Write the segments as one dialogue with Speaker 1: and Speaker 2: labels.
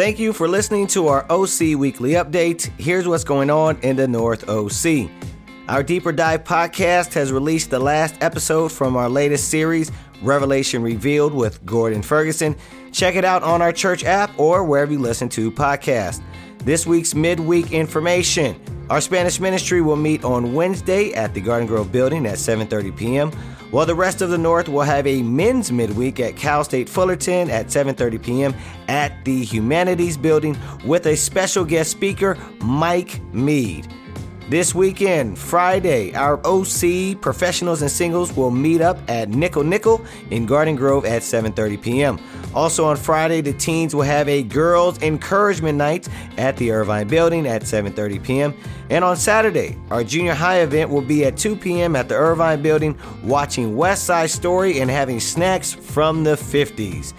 Speaker 1: Thank you for listening to our OC Weekly Update. Here's what's going on in the North OC. Our Deeper Dive podcast has released the last episode from our latest series, Revelation Revealed with Gordon Ferguson. Check it out on our church app or wherever you listen to podcasts. This week's midweek information. Our Spanish ministry will meet on Wednesday at the Garden Grove building at 7:30 p.m. While the rest of the North will have a men's midweek at Cal State Fullerton at 7:30 p.m. at the Humanities building with a special guest speaker, Mike Mead. This weekend, Friday, our OC professionals and singles will meet up at Nickel Nickel in Garden Grove at 7:30 p.m. Also on Friday, the teens will have a girls encouragement night at the Irvine building at 7:30 p.m. And on Saturday, our junior high event will be at 2 p.m. at the Irvine building watching West Side Story and having snacks from the 50s.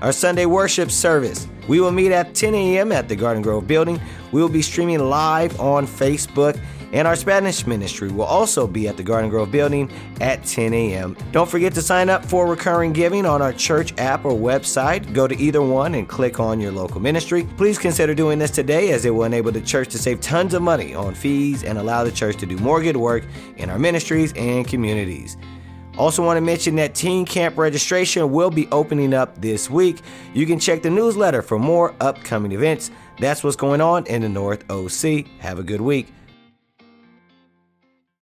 Speaker 1: Our Sunday worship service. We will meet at 10 a.m. at the Garden Grove building. We will be streaming live on Facebook and our Spanish ministry will also be at the Garden Grove building at 10 a.m. Don't forget to sign up for recurring giving on our church app or website. Go to either one and click on your local ministry. Please consider doing this today as it will enable the church to save tons of money on fees and allow the church to do more good work in our ministries and communities. Also, want to mention that teen camp registration will be opening up this week. You can check the newsletter for more upcoming events. That's what's going on in the North OC. Have a good week.